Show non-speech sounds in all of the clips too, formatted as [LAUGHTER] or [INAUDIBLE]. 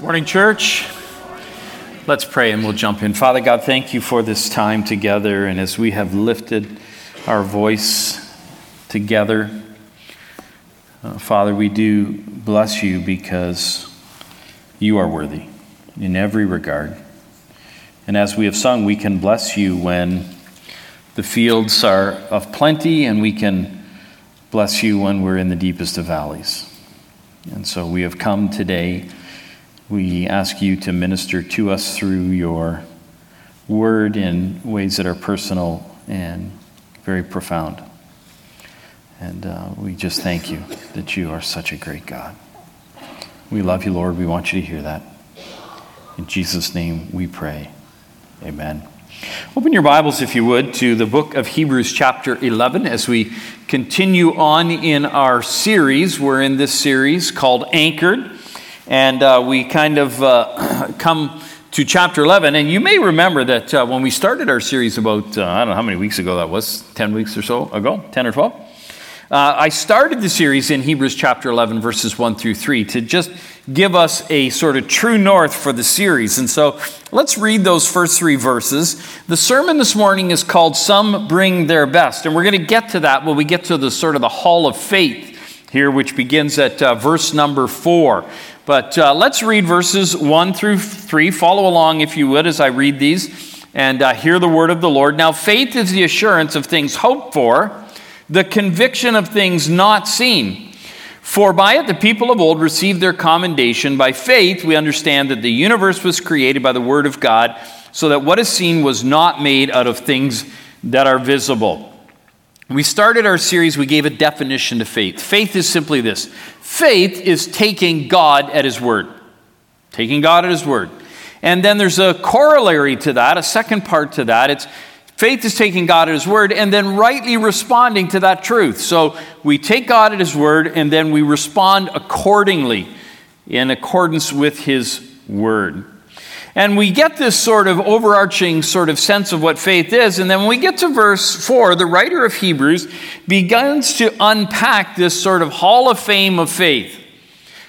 Morning, church. Let's pray and we'll jump in. Father God, thank you for this time together. And as we have lifted our voice together, uh, Father, we do bless you because you are worthy in every regard. And as we have sung, we can bless you when the fields are of plenty, and we can bless you when we're in the deepest of valleys. And so we have come today we ask you to minister to us through your word in ways that are personal and very profound. And uh, we just thank you that you are such a great God. We love you, Lord. We want you to hear that. In Jesus' name we pray. Amen. Open your Bibles, if you would, to the book of Hebrews, chapter 11, as we continue on in our series. We're in this series called Anchored. And uh, we kind of uh, [CLEARS THROAT] come to chapter 11. And you may remember that uh, when we started our series about, uh, I don't know how many weeks ago that was, 10 weeks or so ago, 10 or 12. Uh, I started the series in Hebrews chapter 11, verses 1 through 3, to just give us a sort of true north for the series. And so let's read those first three verses. The sermon this morning is called Some Bring Their Best. And we're going to get to that when we get to the sort of the hall of faith here, which begins at uh, verse number 4. But uh, let's read verses 1 through 3. Follow along, if you would, as I read these and uh, hear the word of the Lord. Now, faith is the assurance of things hoped for, the conviction of things not seen. For by it the people of old received their commendation. By faith, we understand that the universe was created by the word of God, so that what is seen was not made out of things that are visible. We started our series, we gave a definition to faith. Faith is simply this faith is taking God at His word. Taking God at His word. And then there's a corollary to that, a second part to that. It's faith is taking God at His word and then rightly responding to that truth. So we take God at His word and then we respond accordingly in accordance with His word. And we get this sort of overarching sort of sense of what faith is. And then when we get to verse 4, the writer of Hebrews begins to unpack this sort of hall of fame of faith.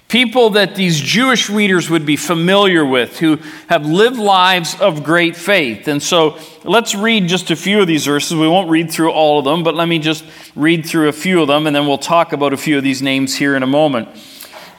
People that these Jewish readers would be familiar with who have lived lives of great faith. And so let's read just a few of these verses. We won't read through all of them, but let me just read through a few of them, and then we'll talk about a few of these names here in a moment.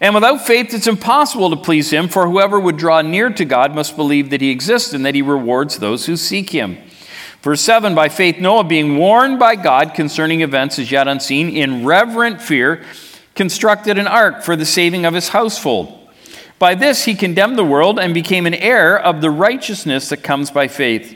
And without faith, it's impossible to please him, for whoever would draw near to God must believe that he exists and that he rewards those who seek him. Verse 7 By faith, Noah, being warned by God concerning events as yet unseen, in reverent fear, constructed an ark for the saving of his household. By this, he condemned the world and became an heir of the righteousness that comes by faith.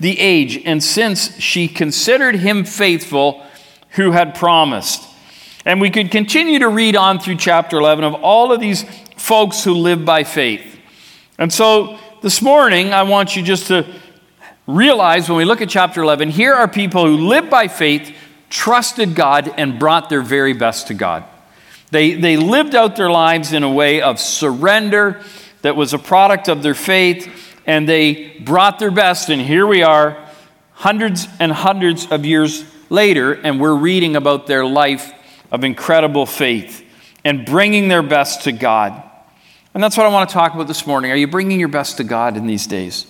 the age, and since she considered him faithful who had promised. And we could continue to read on through chapter 11 of all of these folks who live by faith. And so this morning, I want you just to realize when we look at chapter 11, here are people who live by faith, trusted God, and brought their very best to God. They, they lived out their lives in a way of surrender that was a product of their faith and they brought their best. And here we are, hundreds and hundreds of years later, and we're reading about their life of incredible faith and bringing their best to God. And that's what I want to talk about this morning. Are you bringing your best to God in these days?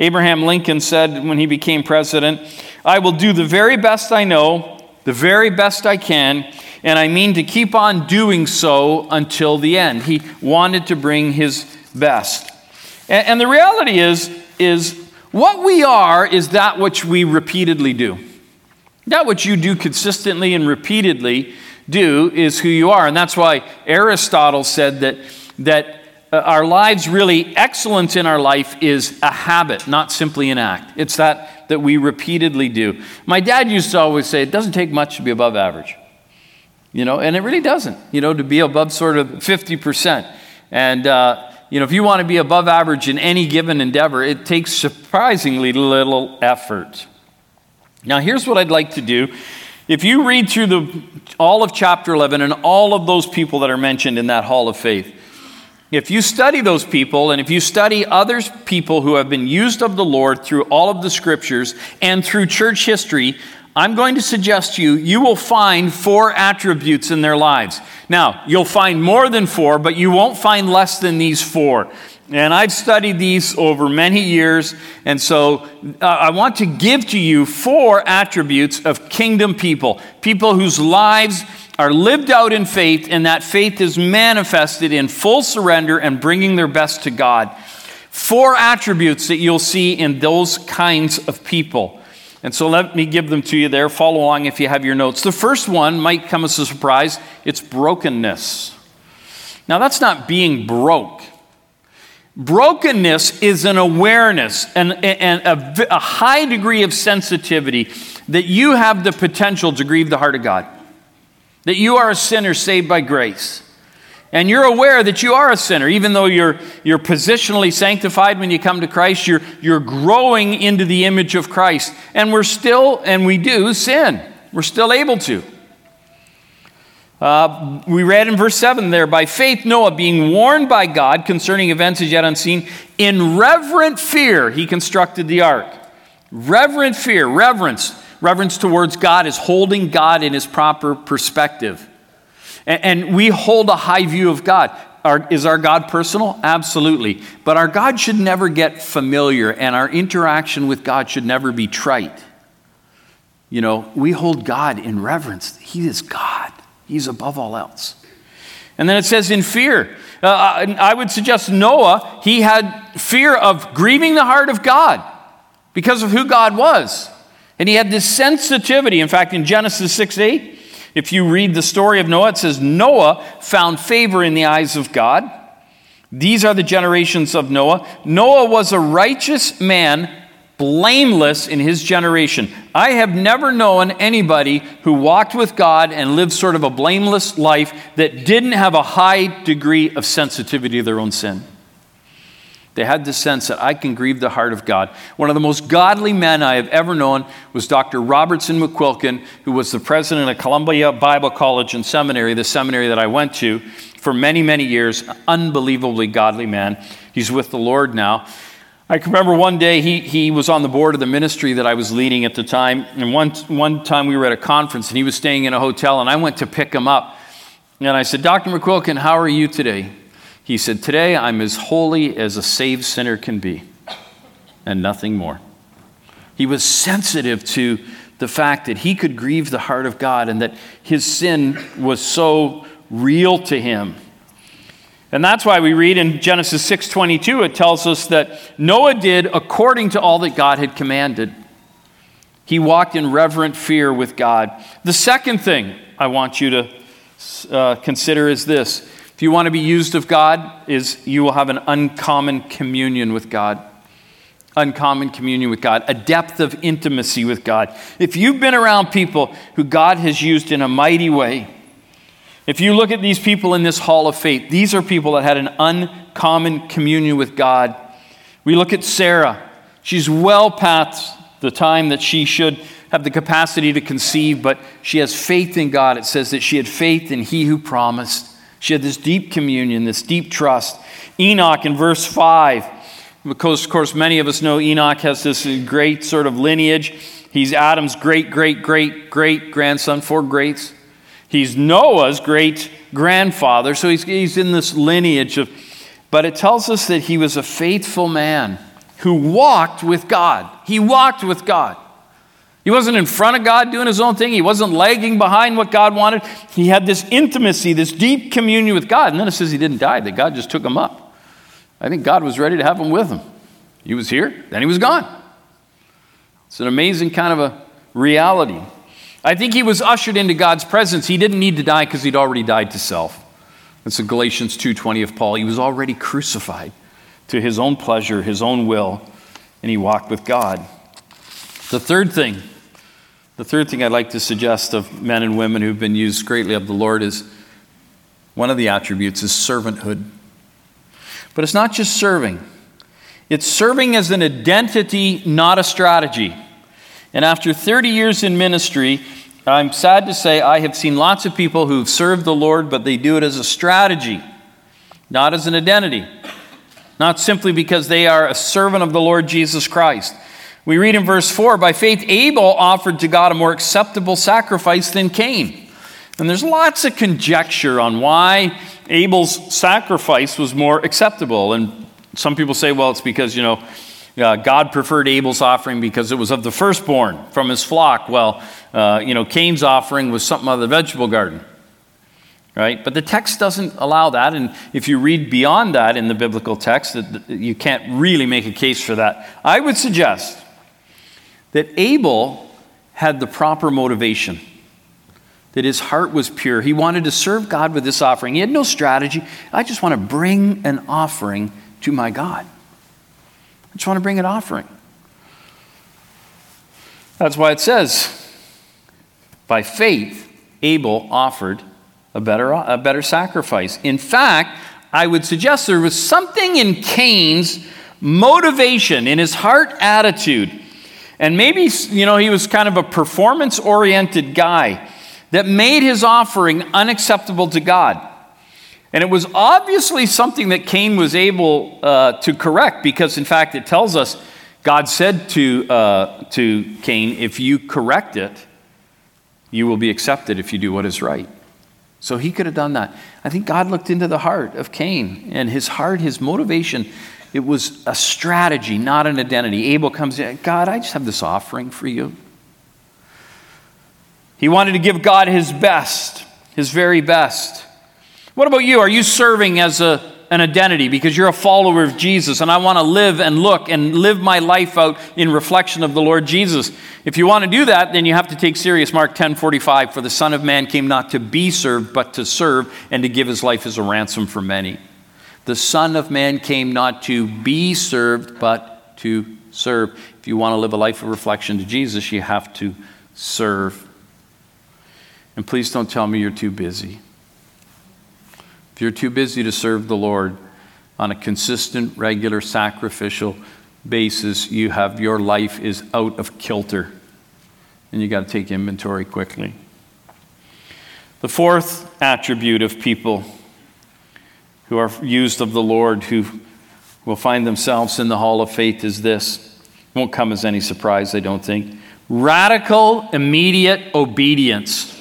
Abraham Lincoln said when he became president, I will do the very best I know, the very best I can, and I mean to keep on doing so until the end. He wanted to bring his best. And, and the reality is, is What we are is that which we repeatedly do. That which you do consistently and repeatedly do is who you are. And that's why Aristotle said that, that uh, our lives really, excellence in our life is a habit, not simply an act. It's that that we repeatedly do. My dad used to always say, it doesn't take much to be above average. You know, and it really doesn't, you know, to be above sort of 50%. And, uh, you know, if you want to be above average in any given endeavor, it takes surprisingly little effort. Now, here's what I'd like to do. If you read through the, all of chapter 11 and all of those people that are mentioned in that hall of faith, if you study those people and if you study other people who have been used of the Lord through all of the scriptures and through church history, I'm going to suggest to you, you will find four attributes in their lives. Now, you'll find more than four, but you won't find less than these four. And I've studied these over many years, and so uh, I want to give to you four attributes of kingdom people people whose lives are lived out in faith, and that faith is manifested in full surrender and bringing their best to God. Four attributes that you'll see in those kinds of people. And so let me give them to you there. Follow along if you have your notes. The first one might come as a surprise it's brokenness. Now, that's not being broke. Brokenness is an awareness and, and a, a high degree of sensitivity that you have the potential to grieve the heart of God, that you are a sinner saved by grace. And you're aware that you are a sinner, even though you're, you're positionally sanctified when you come to Christ, you're, you're growing into the image of Christ. And we're still, and we do, sin. We're still able to. Uh, we read in verse 7 there by faith, Noah, being warned by God concerning events as yet unseen, in reverent fear, he constructed the ark. Reverent fear, reverence. Reverence towards God is holding God in his proper perspective. And, and we hold a high view of God. Our, is our God personal? Absolutely. But our God should never get familiar, and our interaction with God should never be trite. You know, we hold God in reverence. He is God, He's above all else. And then it says, in fear. Uh, I would suggest Noah, he had fear of grieving the heart of God because of who God was. And he had this sensitivity. In fact, in Genesis 6 8, if you read the story of Noah, it says, Noah found favor in the eyes of God. These are the generations of Noah. Noah was a righteous man, blameless in his generation. I have never known anybody who walked with God and lived sort of a blameless life that didn't have a high degree of sensitivity to their own sin. They had the sense that I can grieve the heart of God. One of the most godly men I have ever known was Dr. Robertson McQuilkin, who was the president of Columbia Bible College and Seminary, the seminary that I went to for many, many years. Unbelievably godly man. He's with the Lord now. I can remember one day he, he was on the board of the ministry that I was leading at the time. And one, one time we were at a conference and he was staying in a hotel, and I went to pick him up. And I said, Dr. McQuilkin, how are you today? He said, Today I'm as holy as a saved sinner can be, and nothing more. He was sensitive to the fact that he could grieve the heart of God and that his sin was so real to him. And that's why we read in Genesis 6:22 it tells us that Noah did according to all that God had commanded. He walked in reverent fear with God. The second thing I want you to uh, consider is this if you want to be used of God, is you will have an uncommon communion with God. Uncommon communion with God, a depth of intimacy with God. If you've been around people who God has used in a mighty way, if you look at these people in this hall of faith, these are people that had an uncommon communion with God. We look at Sarah. She's well past the time that she should have the capacity to conceive, but she has faith in God. It says that she had faith in He who promised. She had this deep communion, this deep trust. Enoch in verse 5, because, of course, many of us know Enoch has this great sort of lineage. He's Adam's great, great, great, great grandson, four greats. He's Noah's great grandfather, so he's, he's in this lineage of, but it tells us that he was a faithful man who walked with God. He walked with God. He wasn't in front of God doing his own thing. He wasn't lagging behind what God wanted. He had this intimacy, this deep communion with God. And then it says he didn't die, that God just took him up. I think God was ready to have him with him. He was here, then he was gone. It's an amazing kind of a reality. I think he was ushered into God's presence. He didn't need to die because he'd already died to self. That's the Galatians 2:20 of Paul. He was already crucified to his own pleasure, his own will, and he walked with God. The third thing, the third thing I'd like to suggest of men and women who've been used greatly of the Lord is one of the attributes is servanthood. But it's not just serving. It's serving as an identity, not a strategy. And after 30 years in ministry, I'm sad to say I have seen lots of people who've served the Lord, but they do it as a strategy, not as an identity. Not simply because they are a servant of the Lord Jesus Christ. We read in verse 4 By faith, Abel offered to God a more acceptable sacrifice than Cain. And there's lots of conjecture on why Abel's sacrifice was more acceptable. And some people say, well, it's because, you know, uh, God preferred Abel's offering because it was of the firstborn from his flock. Well, uh, you know, Cain's offering was something out of the vegetable garden. Right? But the text doesn't allow that. And if you read beyond that in the biblical text, you can't really make a case for that. I would suggest that Abel had the proper motivation, that his heart was pure. He wanted to serve God with this offering. He had no strategy. I just want to bring an offering to my God. I just want to bring an offering. That's why it says, by faith, Abel offered a better, a better sacrifice. In fact, I would suggest there was something in Cain's motivation, in his heart attitude, and maybe, you know, he was kind of a performance oriented guy that made his offering unacceptable to God. And it was obviously something that Cain was able uh, to correct because, in fact, it tells us God said to, uh, to Cain, If you correct it, you will be accepted if you do what is right. So he could have done that. I think God looked into the heart of Cain and his heart, his motivation. It was a strategy, not an identity. Abel comes in, God, I just have this offering for you. He wanted to give God his best, his very best. What about you? Are you serving as a, an identity because you're a follower of Jesus and I want to live and look and live my life out in reflection of the Lord Jesus? If you want to do that, then you have to take serious Mark 10 45. For the Son of Man came not to be served, but to serve and to give his life as a ransom for many. The Son of Man came not to be served, but to serve. If you want to live a life of reflection to Jesus, you have to serve. And please don't tell me you're too busy. If you're too busy to serve the Lord on a consistent, regular, sacrificial basis, you have your life is out of kilter. And you got to take inventory quickly. The fourth attribute of people who are used of the Lord, who will find themselves in the hall of faith, is this. Won't come as any surprise, I don't think. Radical, immediate obedience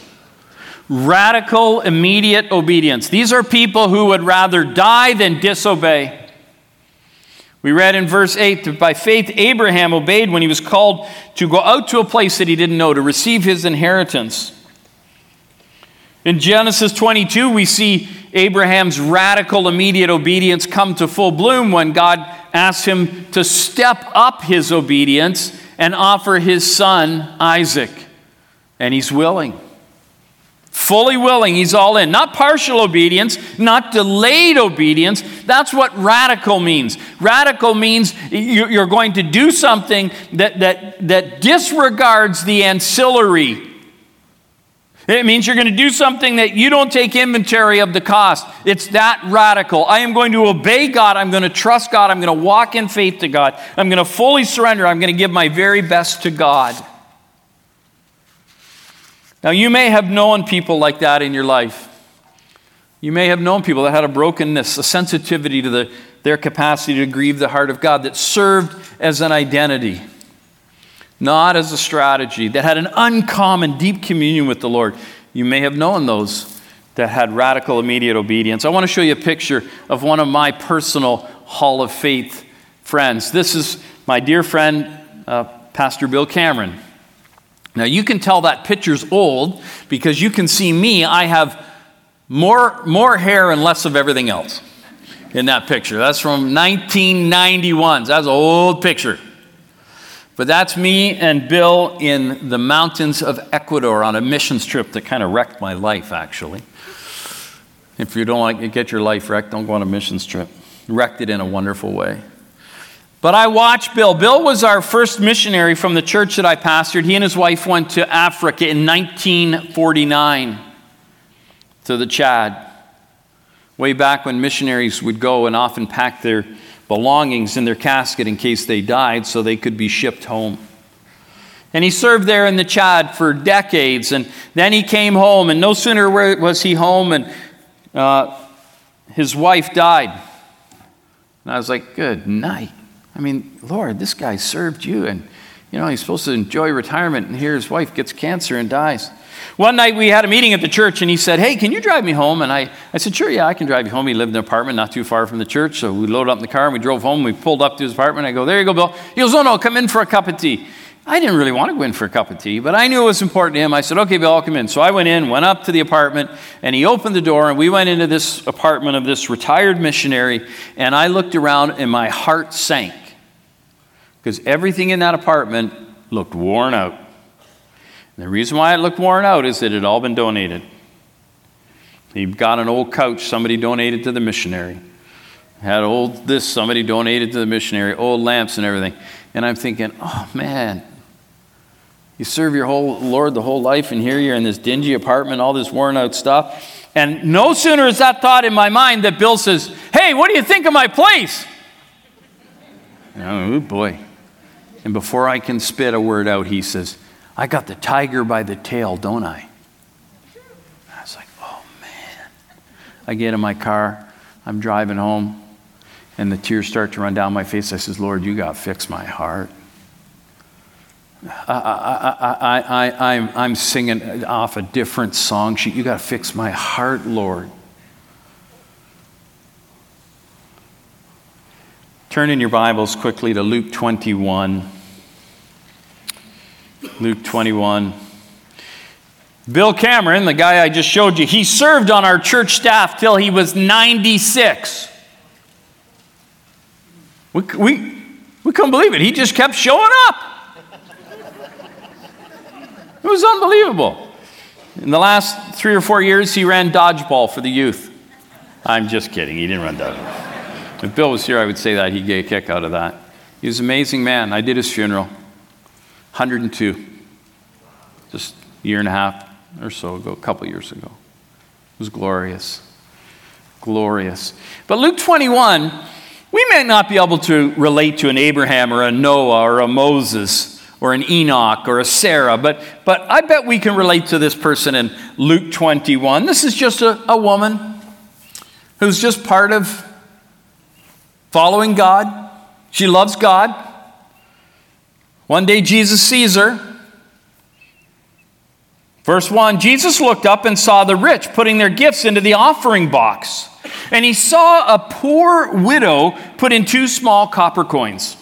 radical, immediate obedience. These are people who would rather die than disobey. We read in verse 8 that by faith Abraham obeyed when he was called to go out to a place that he didn't know to receive his inheritance. In Genesis 22, we see Abraham's radical, immediate obedience come to full bloom when God asked him to step up his obedience and offer his son Isaac. And he's willing fully willing, he's all in. Not partial obedience, not delayed obedience. That's what radical means. Radical means you're going to do something that, that, that disregards the ancillary. It means you're going to do something that you don't take inventory of the cost. It's that radical. I am going to obey God. I'm going to trust God. I'm going to walk in faith to God. I'm going to fully surrender. I'm going to give my very best to God. Now, you may have known people like that in your life. You may have known people that had a brokenness, a sensitivity to the, their capacity to grieve the heart of God, that served as an identity, not as a strategy, that had an uncommon, deep communion with the Lord. You may have known those that had radical, immediate obedience. I want to show you a picture of one of my personal Hall of Faith friends. This is my dear friend, uh, Pastor Bill Cameron. Now you can tell that picture's old because you can see me, I have more, more hair and less of everything else in that picture. That's from 1991. So that's an old picture. But that's me and Bill in the mountains of Ecuador on a missions trip that kind of wrecked my life, actually. If you don't like to get your life wrecked, don't go on a missions trip. Wrecked it in a wonderful way. But I watched Bill. Bill was our first missionary from the church that I pastored. He and his wife went to Africa in 1949 to the Chad. Way back when missionaries would go and often pack their belongings in their casket in case they died so they could be shipped home. And he served there in the Chad for decades. And then he came home, and no sooner was he home, and uh, his wife died. And I was like, Good night. I mean, Lord, this guy served you, and you know, he's supposed to enjoy retirement, and here his wife gets cancer and dies. One night we had a meeting at the church, and he said, Hey, can you drive me home? And I, I said, Sure, yeah, I can drive you home. He lived in an apartment not too far from the church. So we loaded up in the car and we drove home. We pulled up to his apartment. I go, There you go, Bill. He goes, Oh, no, come in for a cup of tea. I didn't really want to go in for a cup of tea, but I knew it was important to him. I said, Okay, Bill, I'll come in. So I went in, went up to the apartment, and he opened the door, and we went into this apartment of this retired missionary. And I looked around, and my heart sank because everything in that apartment looked worn out. The reason why it looked worn out is that it had all been donated. He got an old couch somebody donated to the missionary. Had old this somebody donated to the missionary, old lamps and everything. And I'm thinking, oh man, you serve your whole Lord the whole life, and here you're in this dingy apartment, all this worn out stuff. And no sooner is that thought in my mind that Bill says, Hey, what do you think of my place? [LAUGHS] Oh boy. And before I can spit a word out, he says, I got the tiger by the tail, don't I? I was like, oh man. I get in my car, I'm driving home, and the tears start to run down my face. I says, Lord, you got to fix my heart. I, I, I, I, I'm, I'm singing off a different song sheet. You got to fix my heart, Lord. Turn in your Bibles quickly to Luke 21. Luke 21. Bill Cameron, the guy I just showed you, he served on our church staff till he was 96. We, we, we couldn't believe it. He just kept showing up. It was unbelievable. In the last three or four years, he ran dodgeball for the youth. I'm just kidding. He didn't run dodgeball. If Bill was here, I would say that he'd get a kick out of that. He was an amazing man. I did his funeral, 102, just a year and a half or so ago, a couple years ago. It was glorious. Glorious. But Luke 21, we may not be able to relate to an Abraham or a Noah or a Moses or an Enoch or a Sarah, but, but I bet we can relate to this person in Luke 21. This is just a, a woman who's just part of following God. She loves God. One day Jesus sees her. Verse 1 Jesus looked up and saw the rich putting their gifts into the offering box. And he saw a poor widow put in two small copper coins.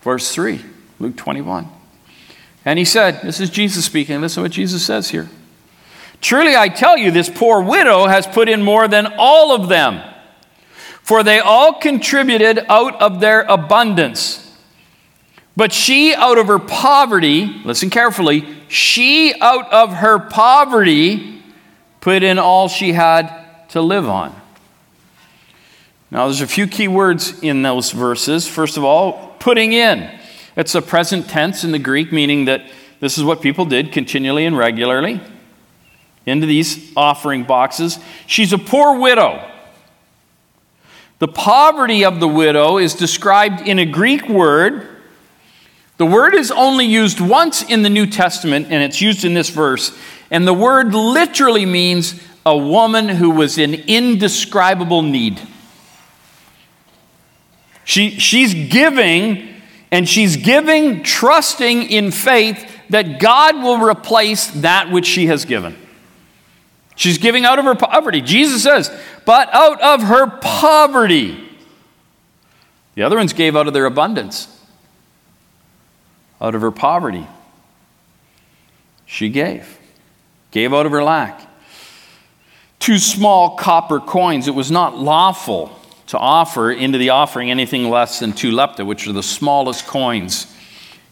Verse 3, Luke 21. And he said, This is Jesus speaking. Listen to what Jesus says here. Truly I tell you, this poor widow has put in more than all of them. For they all contributed out of their abundance. But she, out of her poverty, listen carefully, she, out of her poverty, put in all she had to live on. Now, there's a few key words in those verses. First of all, putting in. It's a present tense in the Greek, meaning that this is what people did continually and regularly into these offering boxes. She's a poor widow. The poverty of the widow is described in a Greek word. The word is only used once in the New Testament, and it's used in this verse. And the word literally means a woman who was in indescribable need. She, she's giving, and she's giving trusting in faith that God will replace that which she has given. She's giving out of her poverty. Jesus says, but out of her poverty. The other ones gave out of their abundance, out of her poverty. She gave, gave out of her lack. Two small copper coins. It was not lawful to offer into the offering anything less than two lepta, which are the smallest coins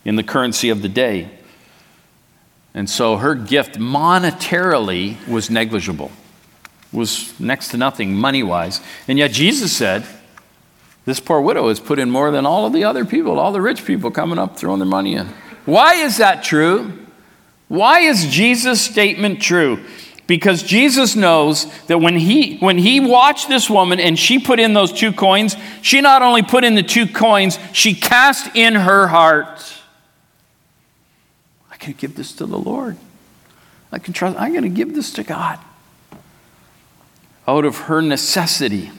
in the currency of the day. And so her gift monetarily was negligible, was next to nothing money wise. And yet Jesus said, This poor widow has put in more than all of the other people, all the rich people coming up throwing their money in. Why is that true? Why is Jesus' statement true? Because Jesus knows that when he, when he watched this woman and she put in those two coins, she not only put in the two coins, she cast in her heart I can give this to the Lord. I can trust, I'm going to give this to God. Out of her necessity,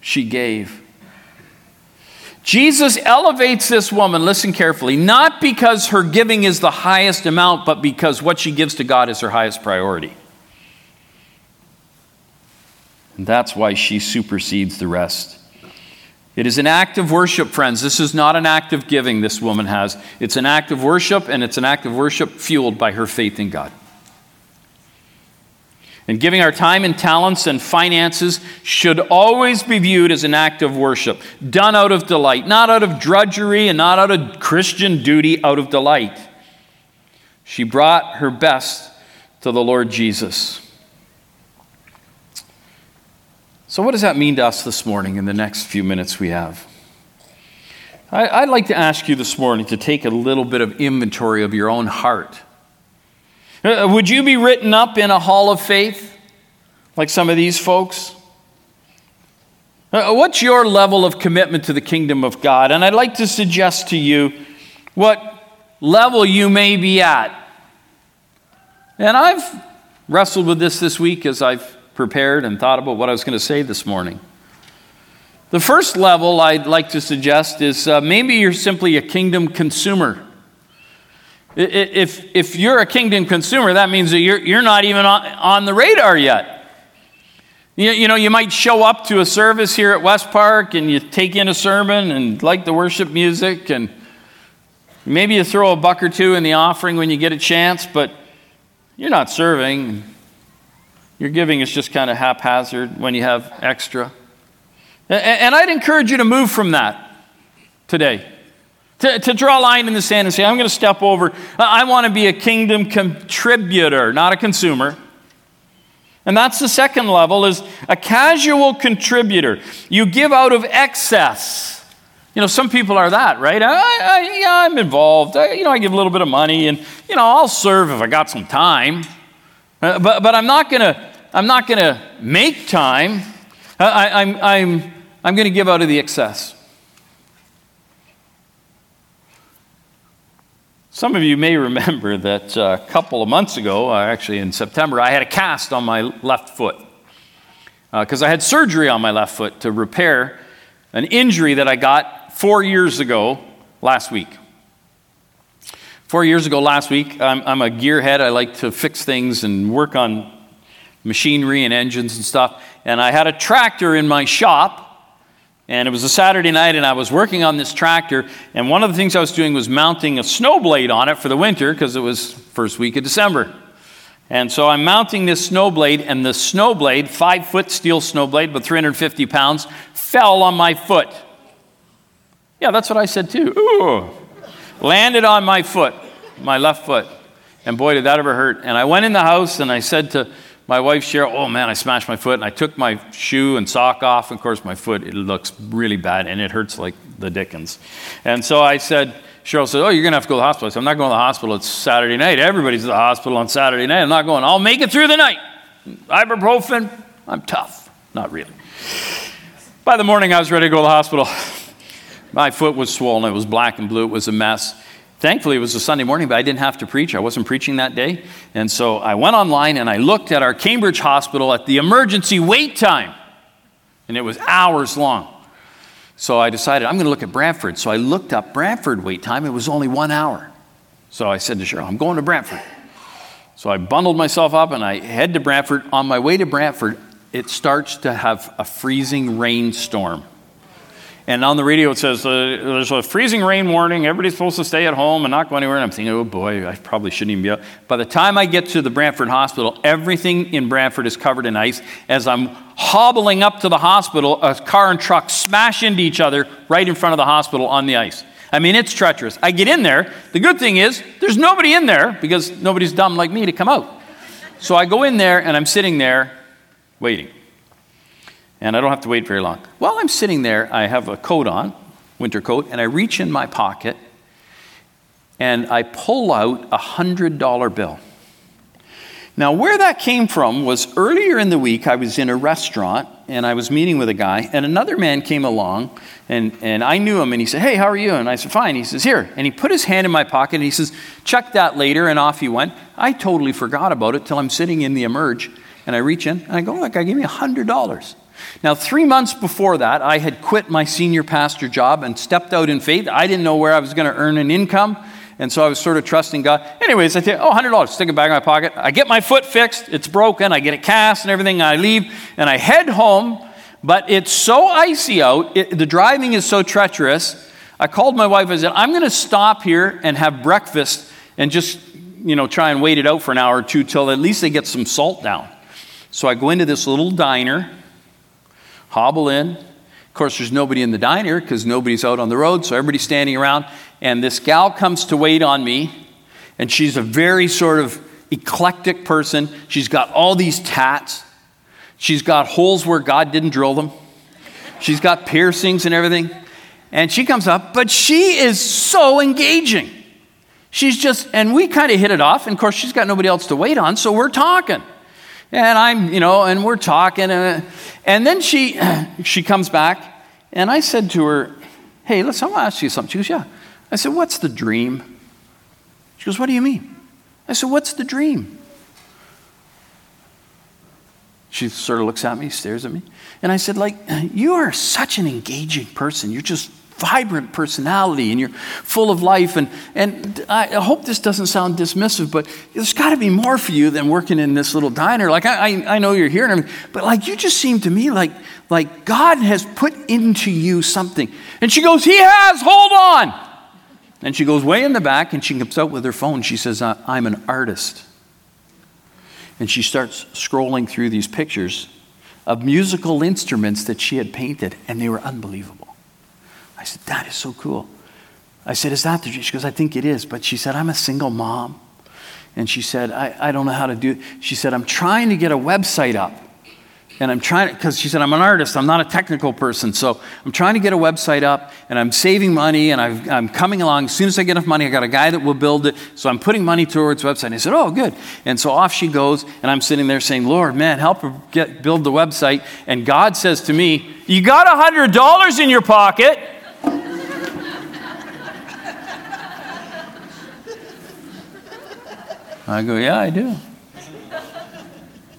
she gave. Jesus elevates this woman, listen carefully, not because her giving is the highest amount, but because what she gives to God is her highest priority. And that's why she supersedes the rest. It is an act of worship, friends. This is not an act of giving this woman has. It's an act of worship, and it's an act of worship fueled by her faith in God. And giving our time and talents and finances should always be viewed as an act of worship, done out of delight, not out of drudgery and not out of Christian duty, out of delight. She brought her best to the Lord Jesus. So, what does that mean to us this morning in the next few minutes we have? I, would like to ask you this morning to take a little bit of inventory of your own heart. Uh, would you be written up in a hall of faith like some of these folks? Uh, what's your level of commitment to the kingdom of God? And I'd like to suggest to you what level you may be at. And I've wrestled with this this week as I've prepared and thought about what I was going to say this morning. The first level I'd like to suggest is uh, maybe you're simply a kingdom consumer. If, if you're a kingdom consumer, that means that you're, you're not even on, on the radar yet. You, you know, you might show up to a service here at West Park and you take in a sermon and like the worship music, and maybe you throw a buck or two in the offering when you get a chance, but you're not serving. Your giving is just kind of haphazard when you have extra. And I'd encourage you to move from that today. To, to draw a line in the sand and say, I'm going to step over. I want to be a kingdom contributor, not a consumer. And that's the second level is a casual contributor. You give out of excess. You know, some people are that, right? I, I, yeah, I'm involved. I, you know, I give a little bit of money and, you know, I'll serve if I got some time. Uh, but, but I'm not going to I'm not to make time. I, am I'm, I'm, I'm going to give out of the excess. Some of you may remember that uh, a couple of months ago, uh, actually in September, I had a cast on my left foot because uh, I had surgery on my left foot to repair an injury that I got four years ago last week. Four years ago last week, I'm, I'm a gearhead. I like to fix things and work on machinery and engines and stuff. And I had a tractor in my shop, and it was a Saturday night, and I was working on this tractor. And one of the things I was doing was mounting a snow blade on it for the winter because it was first week of December. And so I'm mounting this snow blade, and the snow blade, five foot steel snow blade, but 350 pounds, fell on my foot. Yeah, that's what I said too. Ooh. Landed on my foot, my left foot. And boy, did that ever hurt. And I went in the house and I said to my wife Cheryl, oh man, I smashed my foot, and I took my shoe and sock off. Of course, my foot it looks really bad, and it hurts like the dickens. And so I said, Cheryl said, oh, you're gonna have to go to the hospital. I said, I'm not going to the hospital. It's Saturday night. Everybody's at the hospital on Saturday night. I'm not going. I'll make it through the night. Ibuprofen. I'm tough. Not really. By the morning, I was ready to go to the hospital. My foot was swollen. It was black and blue. It was a mess. Thankfully, it was a Sunday morning, but I didn't have to preach. I wasn't preaching that day. And so I went online and I looked at our Cambridge hospital at the emergency wait time, and it was hours long. So I decided I'm going to look at Brantford. So I looked up Brantford wait time. It was only one hour. So I said to Cheryl, I'm going to Brantford. So I bundled myself up and I head to Brantford. On my way to Brantford, it starts to have a freezing rainstorm. And on the radio, it says uh, there's a freezing rain warning. Everybody's supposed to stay at home and not go anywhere. And I'm thinking, oh boy, I probably shouldn't even be out. By the time I get to the Brantford Hospital, everything in Brantford is covered in ice. As I'm hobbling up to the hospital, a car and truck smash into each other right in front of the hospital on the ice. I mean, it's treacherous. I get in there. The good thing is, there's nobody in there because nobody's dumb like me to come out. So I go in there and I'm sitting there waiting. And I don't have to wait very long. While I'm sitting there, I have a coat on, winter coat, and I reach in my pocket and I pull out a $100 bill. Now, where that came from was earlier in the week, I was in a restaurant and I was meeting with a guy, and another man came along, and, and I knew him, and he said, Hey, how are you? And I said, Fine. He says, Here. And he put his hand in my pocket, and he says, Check that later, and off he went. I totally forgot about it till I'm sitting in the emerge, and I reach in, and I go, Look, I gave me $100. Now, three months before that, I had quit my senior pastor job and stepped out in faith. I didn't know where I was going to earn an income. And so I was sort of trusting God. Anyways, I think, oh, $100, stick it back in my pocket. I get my foot fixed, it's broken, I get it cast and everything, and I leave, and I head home, but it's so icy out, it, the driving is so treacherous. I called my wife I said, I'm going to stop here and have breakfast and just, you know, try and wait it out for an hour or two till at least they get some salt down. So I go into this little diner, hobble in, of course, there's nobody in the diner because nobody's out on the road, so everybody's standing around. And this gal comes to wait on me, and she's a very sort of eclectic person. She's got all these tats, she's got holes where God didn't drill them, she's got piercings and everything. And she comes up, but she is so engaging. She's just, and we kind of hit it off. And of course, she's got nobody else to wait on, so we're talking. And I'm, you know, and we're talking. And, uh, and then she, [CLEARS THROAT] she comes back, and I said to her, Hey, let's, I want to ask you something. She goes, Yeah. I said, What's the dream? She goes, What do you mean? I said, What's the dream? She sort of looks at me, stares at me. And I said, like, you are such an engaging person. You're just vibrant personality and you're full of life. And, and I hope this doesn't sound dismissive, but there's got to be more for you than working in this little diner. Like, I, I, I know you're here, and but like, you just seem to me like, like God has put into you something. And she goes, He has, hold on. And she goes way in the back and she comes out with her phone. She says, I'm an artist. And she starts scrolling through these pictures of musical instruments that she had painted, and they were unbelievable. I said, That is so cool. I said, Is that the? She goes, I think it is. But she said, I'm a single mom. And she said, I, I don't know how to do it. She said, I'm trying to get a website up. And I'm trying because she said, I'm an artist, I'm not a technical person. So I'm trying to get a website up and I'm saving money and i am coming along. As soon as I get enough money, I got a guy that will build it. So I'm putting money towards website. And I said, Oh, good. And so off she goes. And I'm sitting there saying, Lord, man, help her get, build the website. And God says to me, You got a $100 in your pocket. I go, Yeah, I do.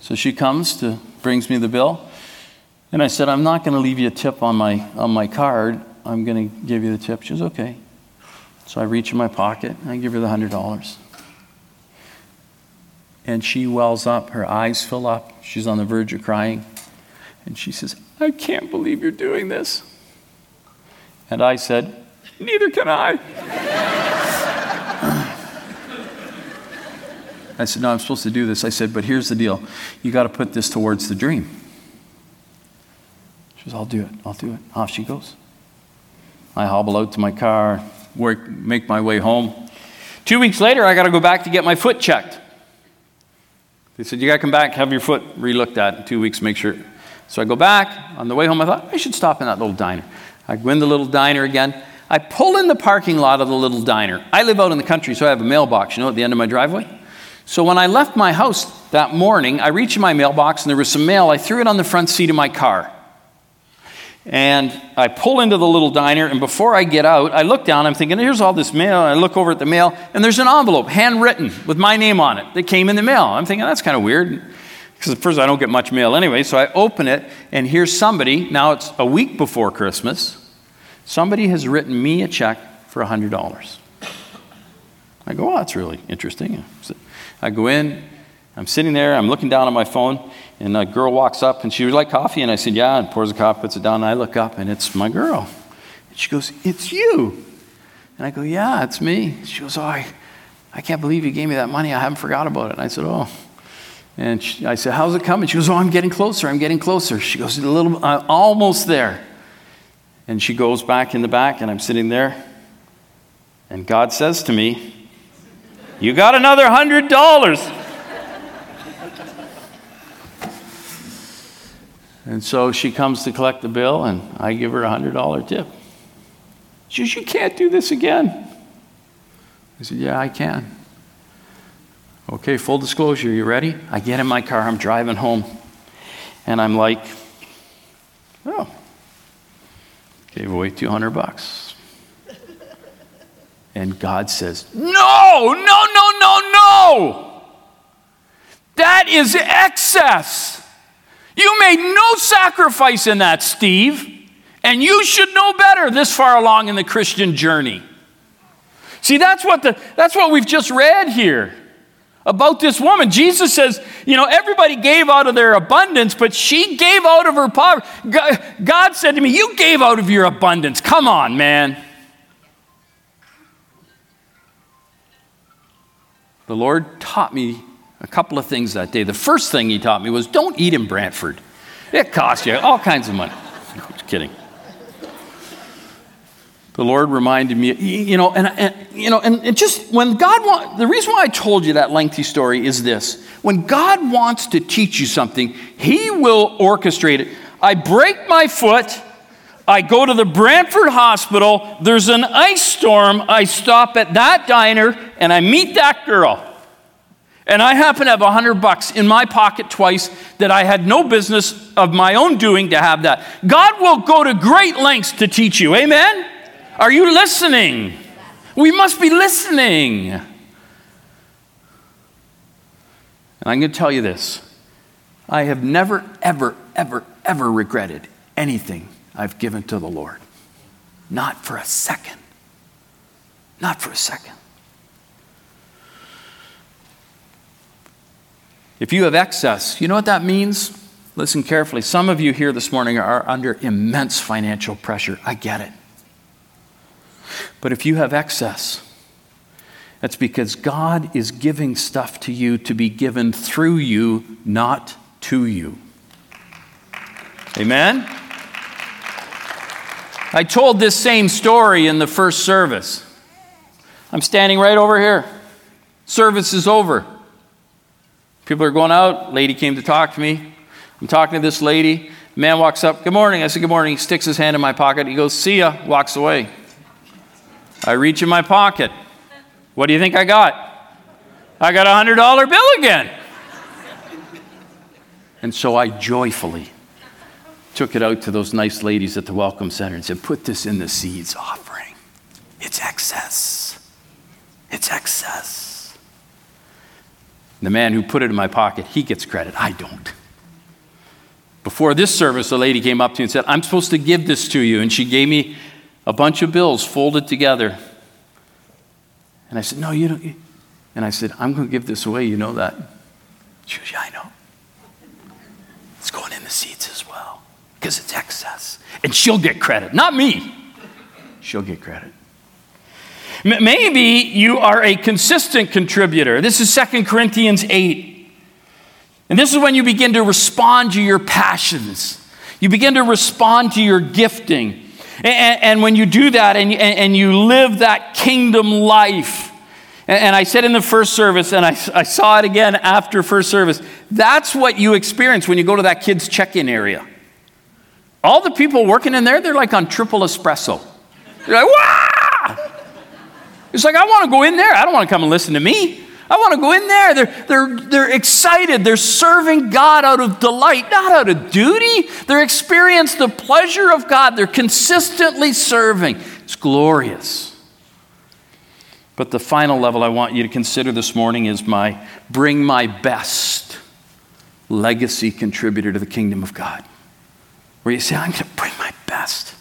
So she comes to, brings me the bill. And I said, I'm not going to leave you a tip on my, on my card. I'm going to give you the tip. She goes, okay. So I reach in my pocket and I give her the $100. And she wells up, her eyes fill up. She's on the verge of crying. And she says, I can't believe you're doing this. And I said, Neither can I. I said, No, I'm supposed to do this. I said, But here's the deal you got to put this towards the dream. She says, I'll do it. I'll do it. Off she goes. I hobble out to my car, work, make my way home. Two weeks later, I got to go back to get my foot checked. They said, You got to come back, have your foot relooked at in two weeks, make sure. So I go back. On the way home, I thought, I should stop in that little diner. I go in the little diner again. I pull in the parking lot of the little diner. I live out in the country, so I have a mailbox, you know, at the end of my driveway. So when I left my house that morning, I reached my mailbox and there was some mail. I threw it on the front seat of my car. And I pull into the little diner, and before I get out, I look down. I'm thinking, here's all this mail. I look over at the mail, and there's an envelope, handwritten, with my name on it, that came in the mail. I'm thinking, that's kind of weird, because at first I don't get much mail anyway. So I open it, and here's somebody, now it's a week before Christmas, somebody has written me a check for $100. I go, oh, that's really interesting. I go in, I'm sitting there, I'm looking down on my phone, and a girl walks up and she would like coffee, and I said, Yeah, and pours a cup, puts it down, and I look up, and it's my girl. And she goes, It's you. And I go, Yeah, it's me. She goes, Oh, I, I can't believe you gave me that money. I haven't forgot about it. And I said, Oh. And she, I said, How's it coming? She goes, Oh, I'm getting closer. I'm getting closer. She goes, A little, I'm almost there. And she goes back in the back, and I'm sitting there. And God says to me, You got another hundred dollars. and so she comes to collect the bill, and I give her a hundred dollar tip. She says, You can't do this again. I said, Yeah, I can. Okay, full disclosure, you ready? I get in my car, I'm driving home, and I'm like, Oh, gave away 200 bucks. And God says, No, no, no, no, no. That is excess. You made no sacrifice in that, Steve. And you should know better this far along in the Christian journey. See, that's what, the, that's what we've just read here about this woman. Jesus says, you know, everybody gave out of their abundance, but she gave out of her poverty. God said to me, You gave out of your abundance. Come on, man. The Lord taught me a couple of things that day. The first thing He taught me was don't eat in Brantford, it costs you all kinds of money. [LAUGHS] No, just kidding the Lord reminded me, you know, and, and you know, and, and just when God wants, the reason why I told you that lengthy story is this: when God wants to teach you something, He will orchestrate it. I break my foot. I go to the Brantford Hospital. There's an ice storm. I stop at that diner and I meet that girl. And I happen to have a hundred bucks in my pocket twice that I had no business of my own doing to have that. God will go to great lengths to teach you. Amen? Are you listening? We must be listening. And I'm going to tell you this I have never, ever, ever, ever regretted anything I've given to the Lord. Not for a second. Not for a second. If you have excess, you know what that means? Listen carefully. Some of you here this morning are under immense financial pressure. I get it. But if you have excess, that's because God is giving stuff to you to be given through you, not to you. Amen? I told this same story in the first service. I'm standing right over here. Service is over. People are going out. Lady came to talk to me. I'm talking to this lady. Man walks up. Good morning. I said, Good morning. He sticks his hand in my pocket. He goes, See ya. Walks away. I reach in my pocket. What do you think I got? I got a $100 bill again. And so I joyfully took it out to those nice ladies at the Welcome Center and said, Put this in the seeds offering. It's excess. It's excess. The man who put it in my pocket, he gets credit. I don't. Before this service, a lady came up to me and said, I'm supposed to give this to you. And she gave me a bunch of bills folded together. And I said, No, you don't. And I said, I'm going to give this away. You know that? She goes, Yeah, I know. It's going in the seats as well because it's excess. And she'll get credit, not me. She'll get credit. Maybe you are a consistent contributor. This is 2 Corinthians 8. And this is when you begin to respond to your passions. You begin to respond to your gifting. And, and when you do that and, and, you live that kingdom life, and, I said in the first service, and I, I saw it again after first service, that's what you experience when you go to that kid's check in area. All the people working in there, they're like on triple espresso. They're like, wow! It's like, I want to go in there. I don't want to come and listen to me. I want to go in there. They're, they're, they're excited. They're serving God out of delight, not out of duty. They're experiencing the pleasure of God. They're consistently serving. It's glorious. But the final level I want you to consider this morning is my bring my best legacy contributor to the kingdom of God. Where you say, I'm going to bring my best.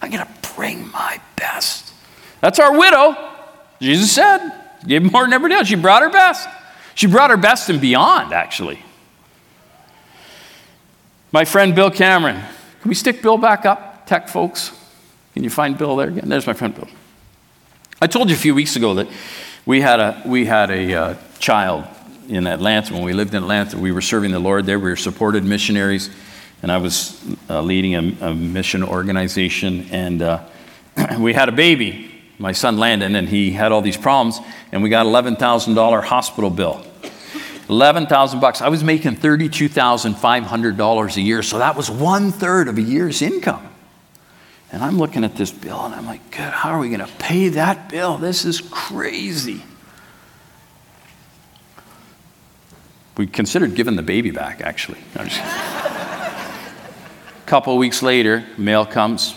I'm going to bring my best. That's our widow. Jesus said, Gave more than everybody. She brought her best. She brought her best and beyond, actually. My friend Bill Cameron. Can we stick Bill back up, tech folks? Can you find Bill there again? There's my friend Bill. I told you a few weeks ago that we had a, we had a uh, child in Atlanta. When we lived in Atlanta, we were serving the Lord there. We were supported missionaries, and I was uh, leading a, a, mission organization. And uh, [CLEARS THROAT] we had a baby my son Landon, and he had all these problems, and we got $11,000 hospital bill. 11,000 bucks. I was making $32,500 a year, so that was one third of a year's income. And I'm looking at this bill and I'm like, good, how are we going to pay that bill? This is crazy. We considered giving the baby back, actually. A [LAUGHS] couple weeks later, mail comes.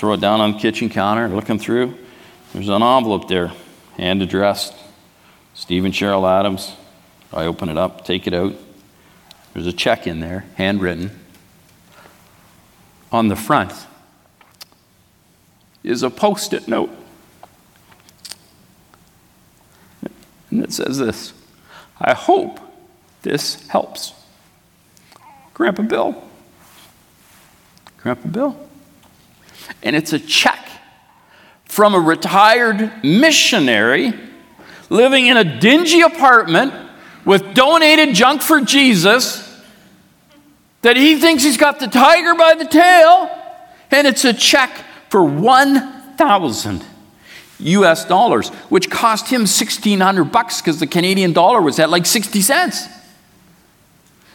Throw it down on the kitchen counter, looking through. There's an envelope there, hand addressed. Stephen Cheryl Adams. I open it up, take it out. There's a check in there, handwritten. On the front is a post it note. And it says this I hope this helps. Grandpa Bill. Grandpa Bill. And it's a check from a retired missionary living in a dingy apartment with donated junk for Jesus that he thinks he's got the tiger by the tail, and it's a check for 1,000 US dollars, which cost him 1,600 bucks because the Canadian dollar was at like 60 cents.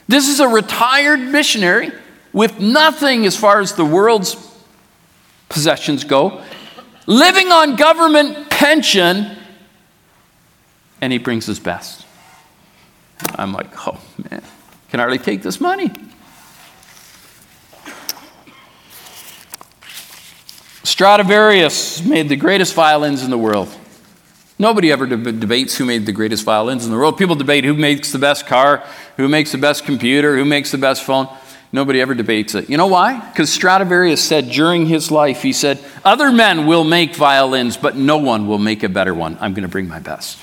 This is a retired missionary with nothing as far as the world's possessions go, living on government pension, and he brings his best. I'm like, oh man, can hardly take this money. Stradivarius made the greatest violins in the world. Nobody ever deb- debates who made the greatest violins in the world. People debate who makes the best car, who makes the best computer, who makes the best phone. Nobody ever debates it. You know why? Because Stradivarius said during his life, he said, Other men will make violins, but no one will make a better one. I'm going to bring my best.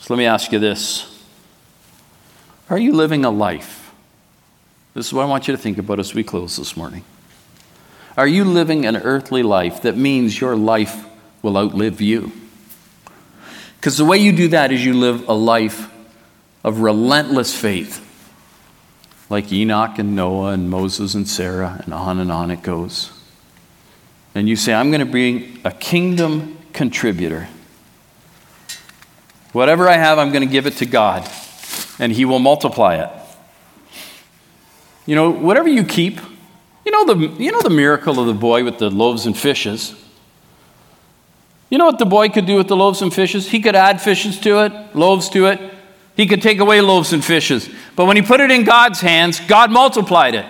So let me ask you this Are you living a life? This is what I want you to think about as we close this morning. Are you living an earthly life that means your life will outlive you? Because the way you do that is you live a life of relentless faith, like Enoch and Noah and Moses and Sarah, and on and on it goes. And you say, I'm going to be a kingdom contributor. Whatever I have, I'm going to give it to God, and He will multiply it. You know, whatever you keep, you know the, you know the miracle of the boy with the loaves and fishes? You know what the boy could do with the loaves and fishes? He could add fishes to it, loaves to it. He could take away loaves and fishes. But when he put it in God's hands, God multiplied it.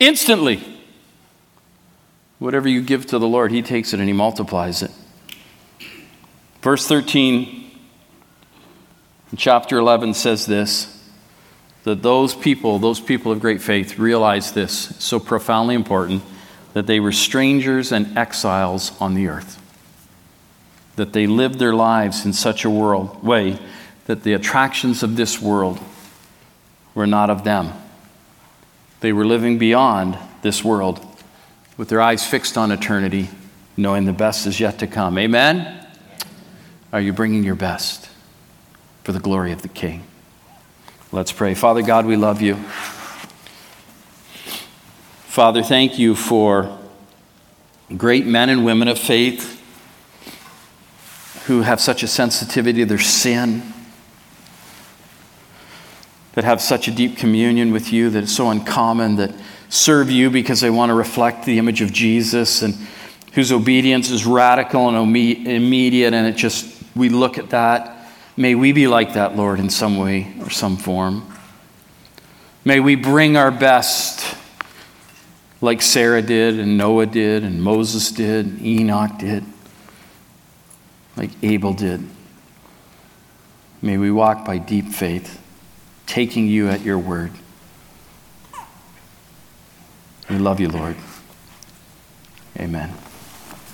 Instantly. Whatever you give to the Lord, he takes it and he multiplies it. Verse 13 chapter 11 says this that those people, those people of great faith, realized this so profoundly important that they were strangers and exiles on the earth. That they lived their lives in such a world, way that the attractions of this world were not of them. They were living beyond this world with their eyes fixed on eternity, knowing the best is yet to come. Amen? Are you bringing your best for the glory of the King? Let's pray. Father God, we love you. Father, thank you for great men and women of faith who have such a sensitivity to their sin, that have such a deep communion with you that it's so uncommon, that serve you because they want to reflect the image of Jesus, and whose obedience is radical and immediate, and it just, we look at that May we be like that, Lord, in some way or some form. May we bring our best like Sarah did, and Noah did, and Moses did, and Enoch did, like Abel did. May we walk by deep faith, taking you at your word. We love you, Lord. Amen.